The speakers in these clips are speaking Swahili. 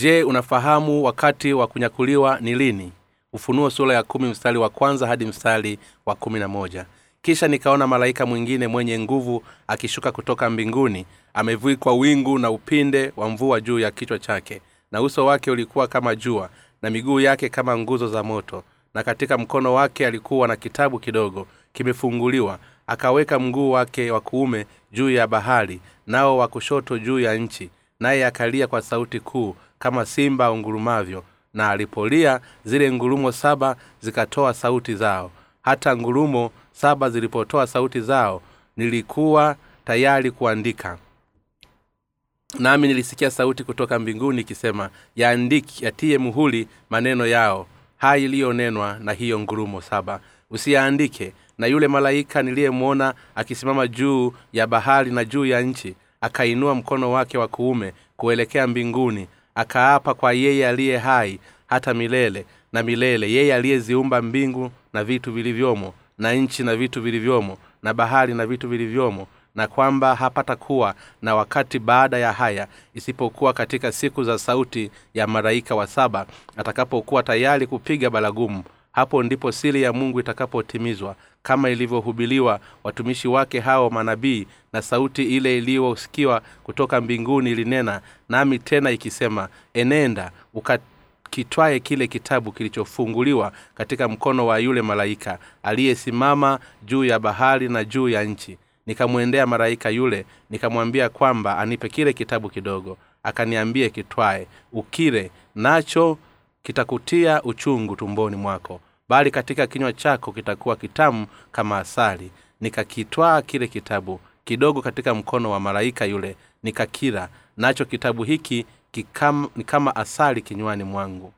je unafahamu wakati wa kunyakuliwa ni lini? Ufunuo sura ya kumi mstari wa kwanza hadi mstari wa kumi na moja. Kisha nikaona malaika mwingine mwenye nguvu akishuka kutoka mbinguni amevikwa wingu na upinde wa mvua juu ya kichwa chake na uso wake ulikuwa kama jua na miguu yake kama nguzo za moto na katika mkono wake alikuwa na kitabu kidogo kimefunguliwa. Akaweka mguu wake wa kuume juu ya bahari nao wa kushoto juu ya nchi naye akalia kwa sauti kuu kama simba ungurumavyo na alipolia zile ngurumo saba zikatoa sauti zao. Hata ngurumo saba zilipotoa sauti zao nilikuwa tayari kuandika. Nami nilisikia sauti kutoka mbinguni ikisema yaandiki yatiye muhuli maneno yao. Hai iliyonenwa na hiyo ngurumo saba. Usiyaandike. Na yule malaika niliyemwona akisimama juu ya bahari na juu ya nchi akainua mkono wake wa kuume kuelekea mbinguni akaapa kwa yeye aliye hai hata milele na milele. Yeye aliyeziumba mbingu na vitu vilivyomo na nchi na vitu vilivyomo na bahari na vitu vilivyomo na kwamba hapatakuwa na wakati baada ya haya isipokuwa katika siku za sauti ya malaika wa saba atakapokuwa tayari kupiga baragumu hapo ndipo siri ya mungu itakapotimizwa. Kama ilivyohubiliwa watumishi wake hao manabii na sauti ile iliyosikiwa kutoka mbinguni ilinena nami tena ikisema enenda ukakitwaye kile kitabu kilichofunguliwa katika mkono wa yule malaika aliyesimama juu ya bahari na juu ya nchi. Nikamwendea malaika yule nikamwambia kwamba anipe kile kitabu kidogo. Akaniambie kitwae ukile nacho kitakutia uchungu tumboni mwako bali katika kinywa chako kitakuwa kitamu kama asali. Nikakitwaa kile kitabu kidogo katika mkono wa malaika yule nikakila nacho kitabu hiki kikam, ni kama asali kinywani mwangu.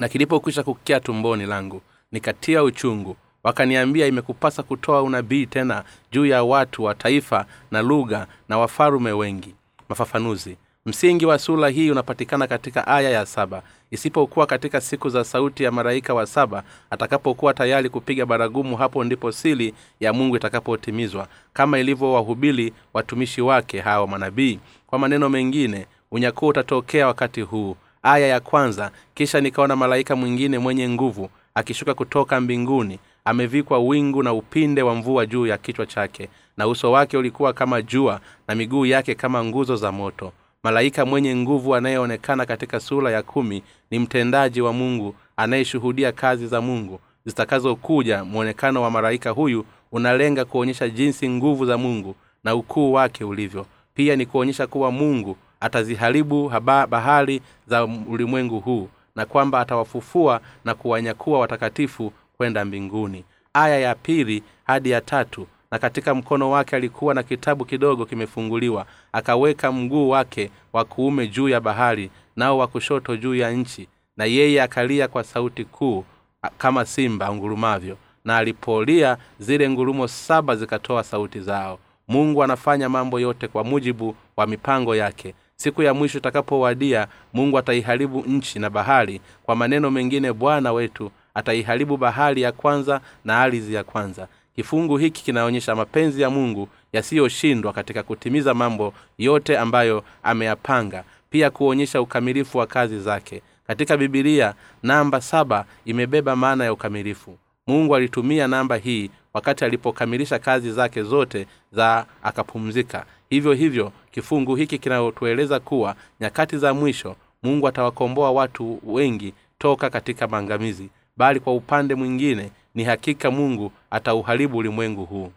Na kilipokwisha kukia tumboni langu nikatia uchungu. Wakaniambia imekupasa kutoa unabii tena juu ya watu wa taifa na lugha na wafalume wengi. Mafafanuzi. Msingi wa sura hii unapatikana katika aya ya saba isipokuwa katika siku za sauti ya malaika wa saba atakapokuwa tayari kupiga baragumu hapo ndipo sili ya mungu itakapotimizwa. Kama ilivyowahubili watumishi wake hawa manabii. Kwa maneno mengine unyakuo utatokea wakati huu. Aya ya kwanza kisha nikaona malaika mwingine mwenye nguvu akishuka kutoka mbinguni. Amevikwa wingu na upinde wa mvua juu ya kichwa chake na uso wake ulikuwa kama jua na miguu yake kama nguzo za moto malaika mwenye nguvu anayeonekana katika sura ya kumi ni mtendaji wa mungu anayeshuhudia kazi za mungu. Zitakazokuja mwonekano wa malaika huyu unalenga kuonyesha jinsi nguvu za mungu na ukuu wake ulivyo. Pia ni kuonyesha kuwa mungu ataziharibu bahari za ulimwengu huu na kwamba atawafufua na kuwanyakua watakatifu kwenda mbinguni. Aya ya pili hadi ya tatu na katika mkono wake alikuwa na kitabu kidogo kimefunguliwa. Akaweka mguu wake wa kuume juu ya bahari nao wa kushoto juu ya nchi. Na yeye akalia kwa sauti kuu kama simba ngurumavyo. Na alipolia zile ngurumo saba zikatoa sauti zao. Mungu anafanya mambo yote kwa mujibu wa mipango yake. Siku ya mwisho itakapowadia mungu ataiharibu nchi na bahari. Kwa maneno mengine bwana wetu ataiharibu bahari ya kwanza na ardhi ya kwanza kifungu hiki kinaonyesha mapenzi ya mungu yasiyoshindwa katika kutimiza mambo yote ambayo ameyapanga pia kuonyesha ukamilifu wa kazi zake. Katika bibilia namba saba imebeba maana ya ukamilifu. Mungu alitumia namba hii wakati alipokamilisha kazi zake zote za akapumzika. Hivyo hivyo kifungu hiki kinayotueleza kuwa nyakati za mwisho mungu atawakomboa watu wengi toka katika maangamizi bali kwa upande mwingine ni hakika mungu atauharibu ulimwengu huu.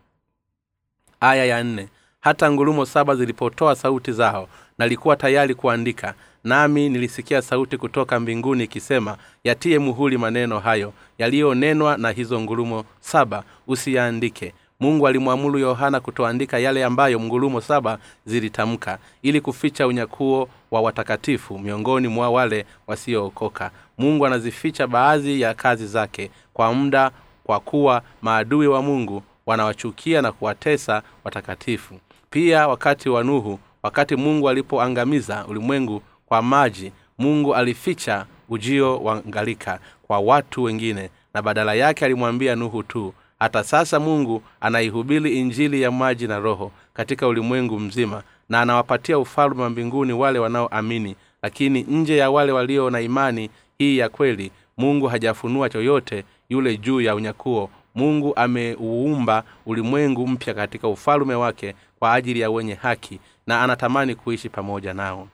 Aya ya nne hata ngurumo saba zilipotoa sauti zao nalikuwa tayari kuandika nami nilisikia sauti kutoka mbinguni ikisema yatiye muhuli maneno hayo yaliyonenwa na hizo ngurumo saba usiyaandike. Mungu alimwamuru yohana kutoandika yale ambayo ngurumo saba zilitamka ili kuficha unyakuo wa watakatifu miongoni mwa wale wasiookoka. Mungu anazificha baadhi ya kazi zake kwa muda kwa kuwa maadui wa mungu wanawachukia na kuwatesa watakatifu. Pia wakati wa nuhu wakati mungu alipoangamiza ulimwengu kwa maji mungu alificha ujio wa ngalika kwa watu wengine na badala yake alimwambia nuhu tu hata sasa mungu anaihubiri injili ya maji na roho katika ulimwengu mzima na anawapatia ufalme wa mbinguni wale wanaoamini lakini nje ya wale walio na imani hii ya kweli mungu hajafunua choyote yule juu ya unyakuo. Mungu ameuumba ulimwengu mpya katika ufalume wake kwa ajili ya wenye haki na anatamani kuishi pamoja nao.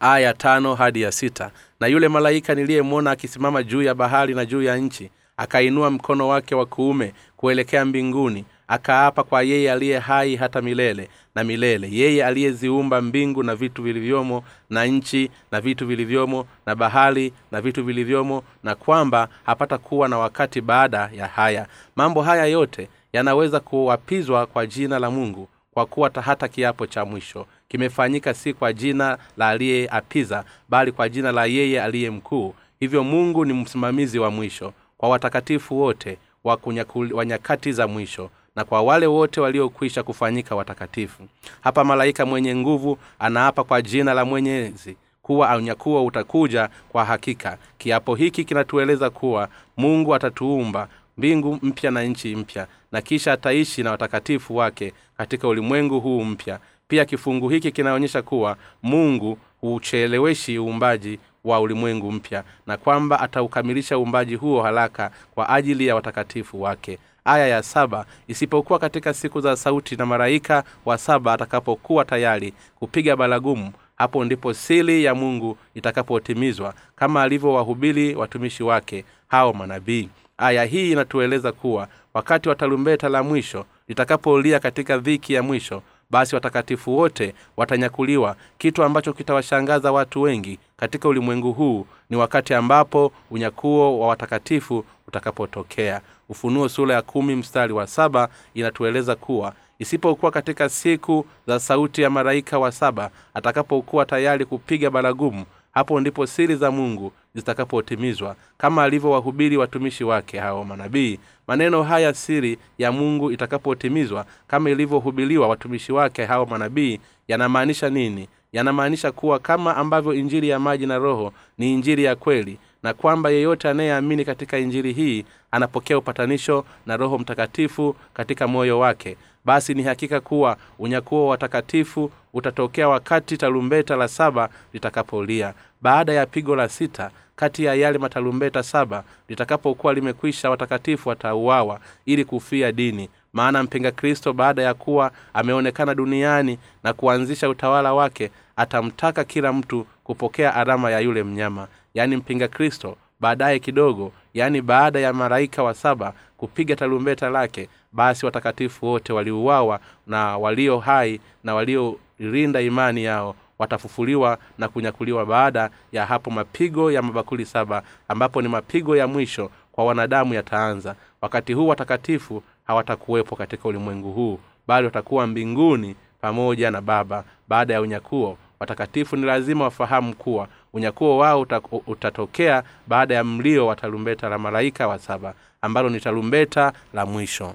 Aya tano hadi ya sita. Na yule malaika niliyemwona akisimama juu ya bahari na juu ya nchi akainua mkono wake wa kuume kuelekea mbinguni akaapa kwa yeye aliye hai hata milele na milele. Yeye aliyeziumba mbingu na vitu vilivyomo na nchi na vitu vilivyomo na bahari na vitu vilivyomo na kwamba hapata kuwa na wakati baada ya haya. Mambo haya yote yanaweza kuwapizwa kwa jina la mungu kwa kuwa hata kiapo cha mwisho. Kimefanyika si kwa jina la aliyeapiza bali kwa jina la yeye aliye mkuu. Hivyo mungu ni msimamizi wa mwisho kwa watakatifu wote wa, nyakati za mwisho na kwa wale wote waliokwisha kufanyika watakatifu. Hapa malaika mwenye nguvu anaapa kwa jina la mwenyezi kuwa anyakuo utakuja kwa hakika. Kiapo hiki kinatueleza kuwa mungu atatuumba mbingu mpya na nchi mpya na kisha ataishi na watakatifu wake katika ulimwengu huu mpya. Pia kifungu hiki kinaonyesha kuwa mungu huucheleweshi uumbaji wa ulimwengu mpya na kwamba ataukamilisha uumbaji huo haraka kwa ajili ya watakatifu wake. Aya ya saba isipokuwa katika siku za sauti na malaika wa saba atakapokuwa tayari kupiga baragumu hapo ndipo sili ya mungu itakapotimizwa kama alivyowahubiri watumishi wake hao manabii. Aya hii inatueleza kuwa wakati wa tarumbeta la mwisho litakapolia katika dhiki ya mwisho basi watakatifu wote watanyakuliwa kitu ambacho kitawashangaza watu wengi katika ulimwengu huu ni wakati ambapo unyakuo wa watakatifu utakapotokea. Ufunuo sura ya kumi mstari wa saba inatueleza kuwa isipokuwa katika siku za sauti ya malaika wa saba atakapokuwa tayari kupiga baragumu hapo ndipo siri za mungu zitakapotimizwa kama alivyowahubiri watumishi wake hao manabii. Maneno haya siri ya mungu itakapotimizwa kama ilivyohubiliwa watumishi wake hao manabii yanamaanisha nini? Yanamaanisha kuwa kama ambavyo injili ya maji na roho ni injili ya kweli na kwamba yeyote anayeamini katika injili hii anapokea upatanisho na roho mtakatifu katika moyo wake basi ni hakika kuwa unyakuo wa watakatifu utatokea wakati tarumbeta la saba litakapolia. Baada ya pigo la sita kati ya yale matarumbeta saba litakapokuwa limekwisha watakatifu watauawa ili kufia dini. Maana mpinga kristo baada ya kuwa ameonekana duniani na kuanzisha utawala wake atamtaka kila mtu kupokea alama ya yule mnyama. Yaani mpinga kristo baadaye kidogo yaani baada ya malaika wa saba kupiga tarumbeta lake basi watakatifu wote waliuawa na walio hai na waliolinda imani yao watafufuliwa na kunyakuliwa baada ya hapo mapigo ya mabakuli saba ambapo ni mapigo ya mwisho kwa wanadamu yataanza. Wakati huu watakatifu hawatakuwepo katika ulimwengu huu bali watakuwa mbinguni pamoja na baba. Baada ya unyakuo watakatifu ni lazima wafahamu kuwa unyakuo wao utatokea baada ya mlio wa tarumbeta la malaika wa saba ambalo ni tarumbeta la mwisho.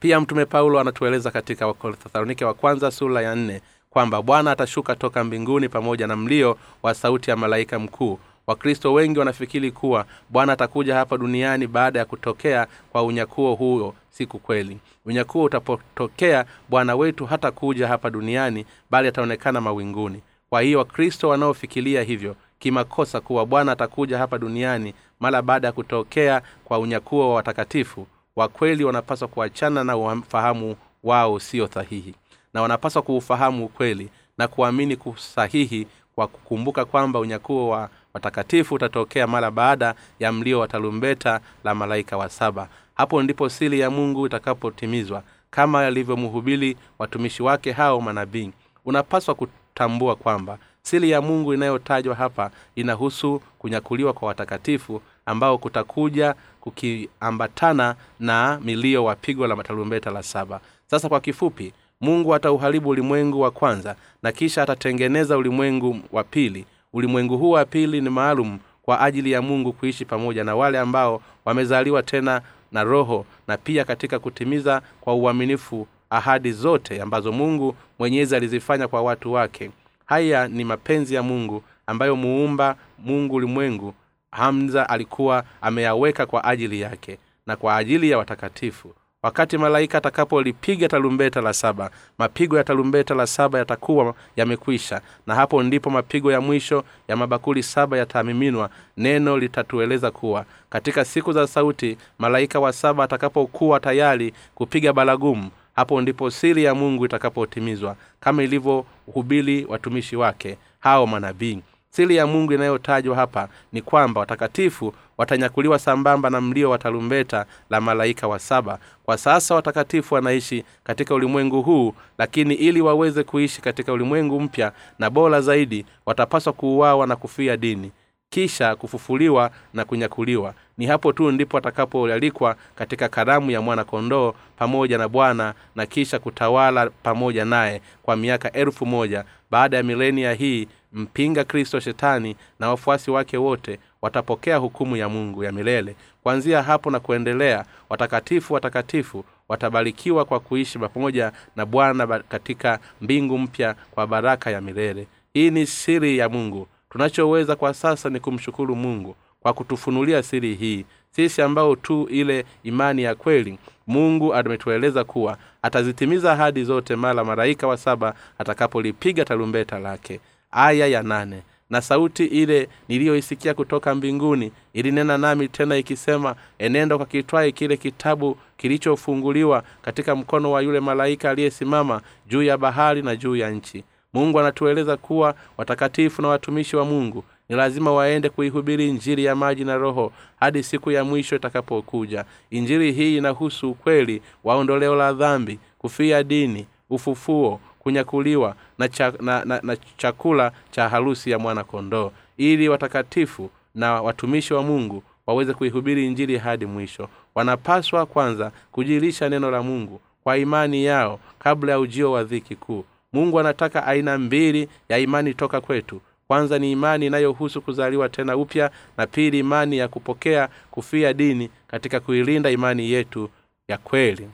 Pia mtume paulo anatueleza katika wathesalonike wa kwanza sura ya nne kwamba bwana atashuka toka mbinguni pamoja na mlio wa sauti ya malaika mkuu. Wakristo wengi wanafikiri kuwa bwana atakuja hapa duniani baada ya kutokea kwa unyakuo huo siku kweli. Unyakuo utapotokea bwana wetu hatakuja hapa duniani bali ataonekana mawinguni kwa hiyo wakristo wanaofikiria hivyo kimakosa kuwa bwana atakuja hapa duniani mara baada ya kutokea kwa unyakuo wa watakatifu wa kweli wanapaswa kuachana na ufahamu wao usio sahihi. Na wanapaswa kuufahamu ukweli na kuamini kusahihi kwa kukumbuka kwamba unyakuo wa watakatifu utatokea mara baada ya mlio wa tarumbeta la malaika wa saba. Hapo ndipo sili ya mungu itakapotimizwa kama yalivyomhubiri watumishi wake hao manabii. Unapaswa kutambua kwamba siri ya mungu inayotajwa hapa inahusu kunyakuliwa kwa watakatifu ambao kutakuja kukiambatana na milio wa pigo la matarumbeta la saba. Sasa kwa kifupi mungu atauharibu ulimwengu wa kwanza na kisha atatengeneza ulimwengu wa pili. Ulimwengu huu wa pili ni maalum kwa ajili ya mungu kuishi pamoja na wale ambao wamezaliwa tena na roho na pia katika kutimiza kwa uaminifu ahadi zote ambazo mungu mwenyezi alizifanya kwa watu wake. Haya ni mapenzi ya mungu ambayo muumba mungu ulimwengu hamza alikuwa ameyaweka kwa ajili yake na kwa ajili ya watakatifu. Wakati malaika atakapolipiga talumbeta la saba mapigo ya talumbeta la saba yatakuwa yamekwisha na hapo ndipo mapigo ya mwisho ya mabakuli saba yatamiminwa. Neno litatueleza kuwa katika siku za sauti malaika wa saba atakapokuwa tayari kupiga baragumu hapo ndipo siri ya mungu itakapotimizwa kama ilivyohubiri watumishi wake hao manabii. Siri ya mungu inayotajwa hapa ni kwamba watakatifu watanyakuliwa sambamba na mlio wa tarumbeta la malaika wa saba. Kwa sasa watakatifu wanaishi katika ulimwengu huu lakini ili waweze kuishi katika ulimwengu mpya na bora zaidi watapaswa kuuawa na kufia dini kisha kufufuliwa na kunyakuliwa. Ni hapo tu ndipo atakapoalikwa katika karamu ya mwana kondoo pamoja na bwana na kisha kutawala pamoja naye kwa miaka elfu moja. Baada ya milenia hii mpinga kristo shetani na wafuasi wake wote watapokea hukumu ya mungu ya milele. Kuanzia hapo na kuendelea watakatifu watakatifu watabarikiwa kwa kuishi pamoja na bwana katika mbingu mpya kwa baraka ya milele. Hii ni siri ya mungu tunachoweza kwa sasa ni kumshukuru mungu kwa kutufunulia siri hii. Sisi ambao tu ile imani ya kweli mungu ametueleza kuwa atazitimiza ahadi zote mara malaika wa saba atakapolipiga tarumbeta lake. Aya ya nane. Na sauti ile niliyoisikia kutoka mbinguni ilinena nami tena ikisema enenda kitwai kile kitabu kilichofunguliwa katika mkono wa yule malaika aliyesimama juu ya bahari na juu ya nchi mungu anatueleza kuwa watakatifu na watumishi wa mungu ni lazima waende kuihubiri injiri ya maji na roho hadi siku ya mwisho itakapokuja. Injiri hii inahusu ukweli wa ondoleo la dhambi kufia dini ufufuo kunyakuliwa na, cha, na, na, na chakula cha harusi ya mwana kondoo ili watakatifu na watumishi wa mungu waweze kuihubiri injili hadi mwisho. Wanapaswa kwanza kujilisha neno la mungu kwa imani yao kabla ya ujio wa dhiki kuu mungu anataka aina mbili ya imani toka kwetu. Kwanza ni imani inayohusu kuzaliwa tena upya na pili imani ya kupokea kufia dini katika kuilinda imani yetu ya kweli.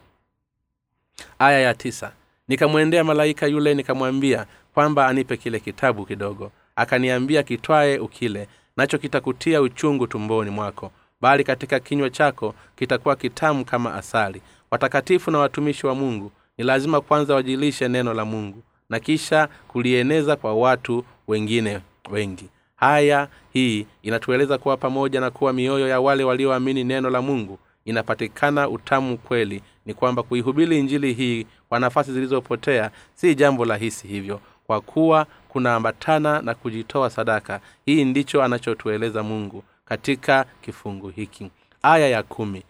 Aya ya tisa. Nikamwendea malaika yule nikamwambia kwamba anipe kile kitabu kidogo. Akaniambia kitwaye ukile nacho kitakutia uchungu tumboni mwako bali katika kinywa chako kitakuwa kitamu kama asali. Watakatifu na watumishi wa mungu ni lazima kwanza wajilishe neno la mungu na kisha kulieneza kwa watu wengine wengi. Haya hii inatueleza kuwa pamoja na kuwa mioyo ya wale walioamini neno la mungu inapatikana utamu kweli ni kwamba kuihubiri injili hii kwa nafasi zilizopotea si jambo rahisi hivyo kwa kuwa kunaambatana na kujitoa sadaka. Hii ndicho anachotueleza mungu katika kifungu hiki. Aya ya kumi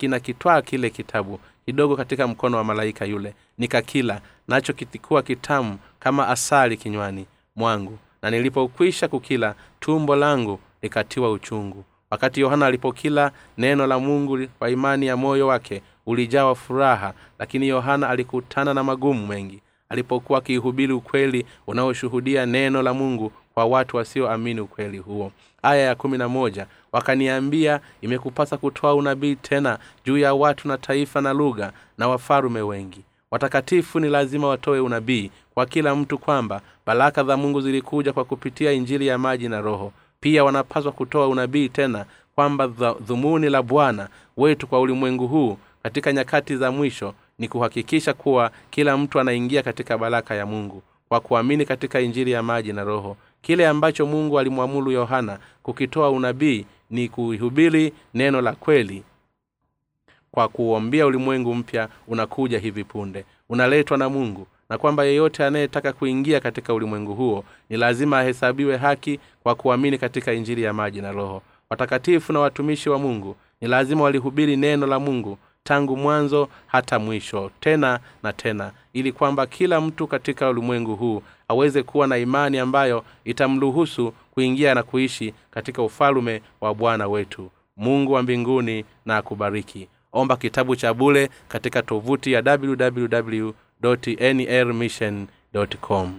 ninakitwaa kile kitabu kidogo katika mkono wa malaika yule. Nikakila nacho kilikuwa kitamu kama asali kinywani mwangu. Na nilipokwisha kukila tumbo langu likatiwa uchungu. Wakati yohana alipokila neno la mungu kwa imani ya moyo wake ulijawa furaha lakini yohana alikutana na magumu mengi. Alipokuwa akiihubiri ukweli unaoshuhudia neno la mungu kwa watu wasioamini ukweli huo aya ya kumi na moja. Wakaniambia imekupasa kutoa unabii tena juu ya watu na taifa na lugha na wafarume wengi. Watakatifu ni lazima watoe unabii kwa kila mtu kwamba baraka za mungu zilikuja kwa kupitia injili ya maji na roho. Pia wanapaswa kutoa unabii tena kwamba dhumuni la bwana wetu kwa ulimwengu huu katika nyakati za mwisho ni kuhakikisha kuwa kila mtu anaingia katika baraka ya mungu kwa kuamini katika injili ya maji na roho kile ambacho mungu alimwamulu yohana kukitoa unabii ni kuihubiri neno la kweli. Kwa kuombia ulimwengu mpya unakuja hivi punde. Unaletwa na mungu. Na kwamba yeyote anayetaka kuingia katika ulimwengu huo ni lazima ahesabiwe haki kwa kuamini katika injili ya maji na roho. Watakatifu na watumishi wa mungu ni lazima walihubiri neno la mungu tangu mwanzo hata mwisho tena na tena ili kwamba kila mtu katika ulimwengu huu aweze kuwa na imani ambayo itamruhusu kuingia na kuishi katika ufalume wa bwana wetu. Mungu wa mbinguni na akubariki. Omba kitabu cha bule katika tovuti ya www nrmission com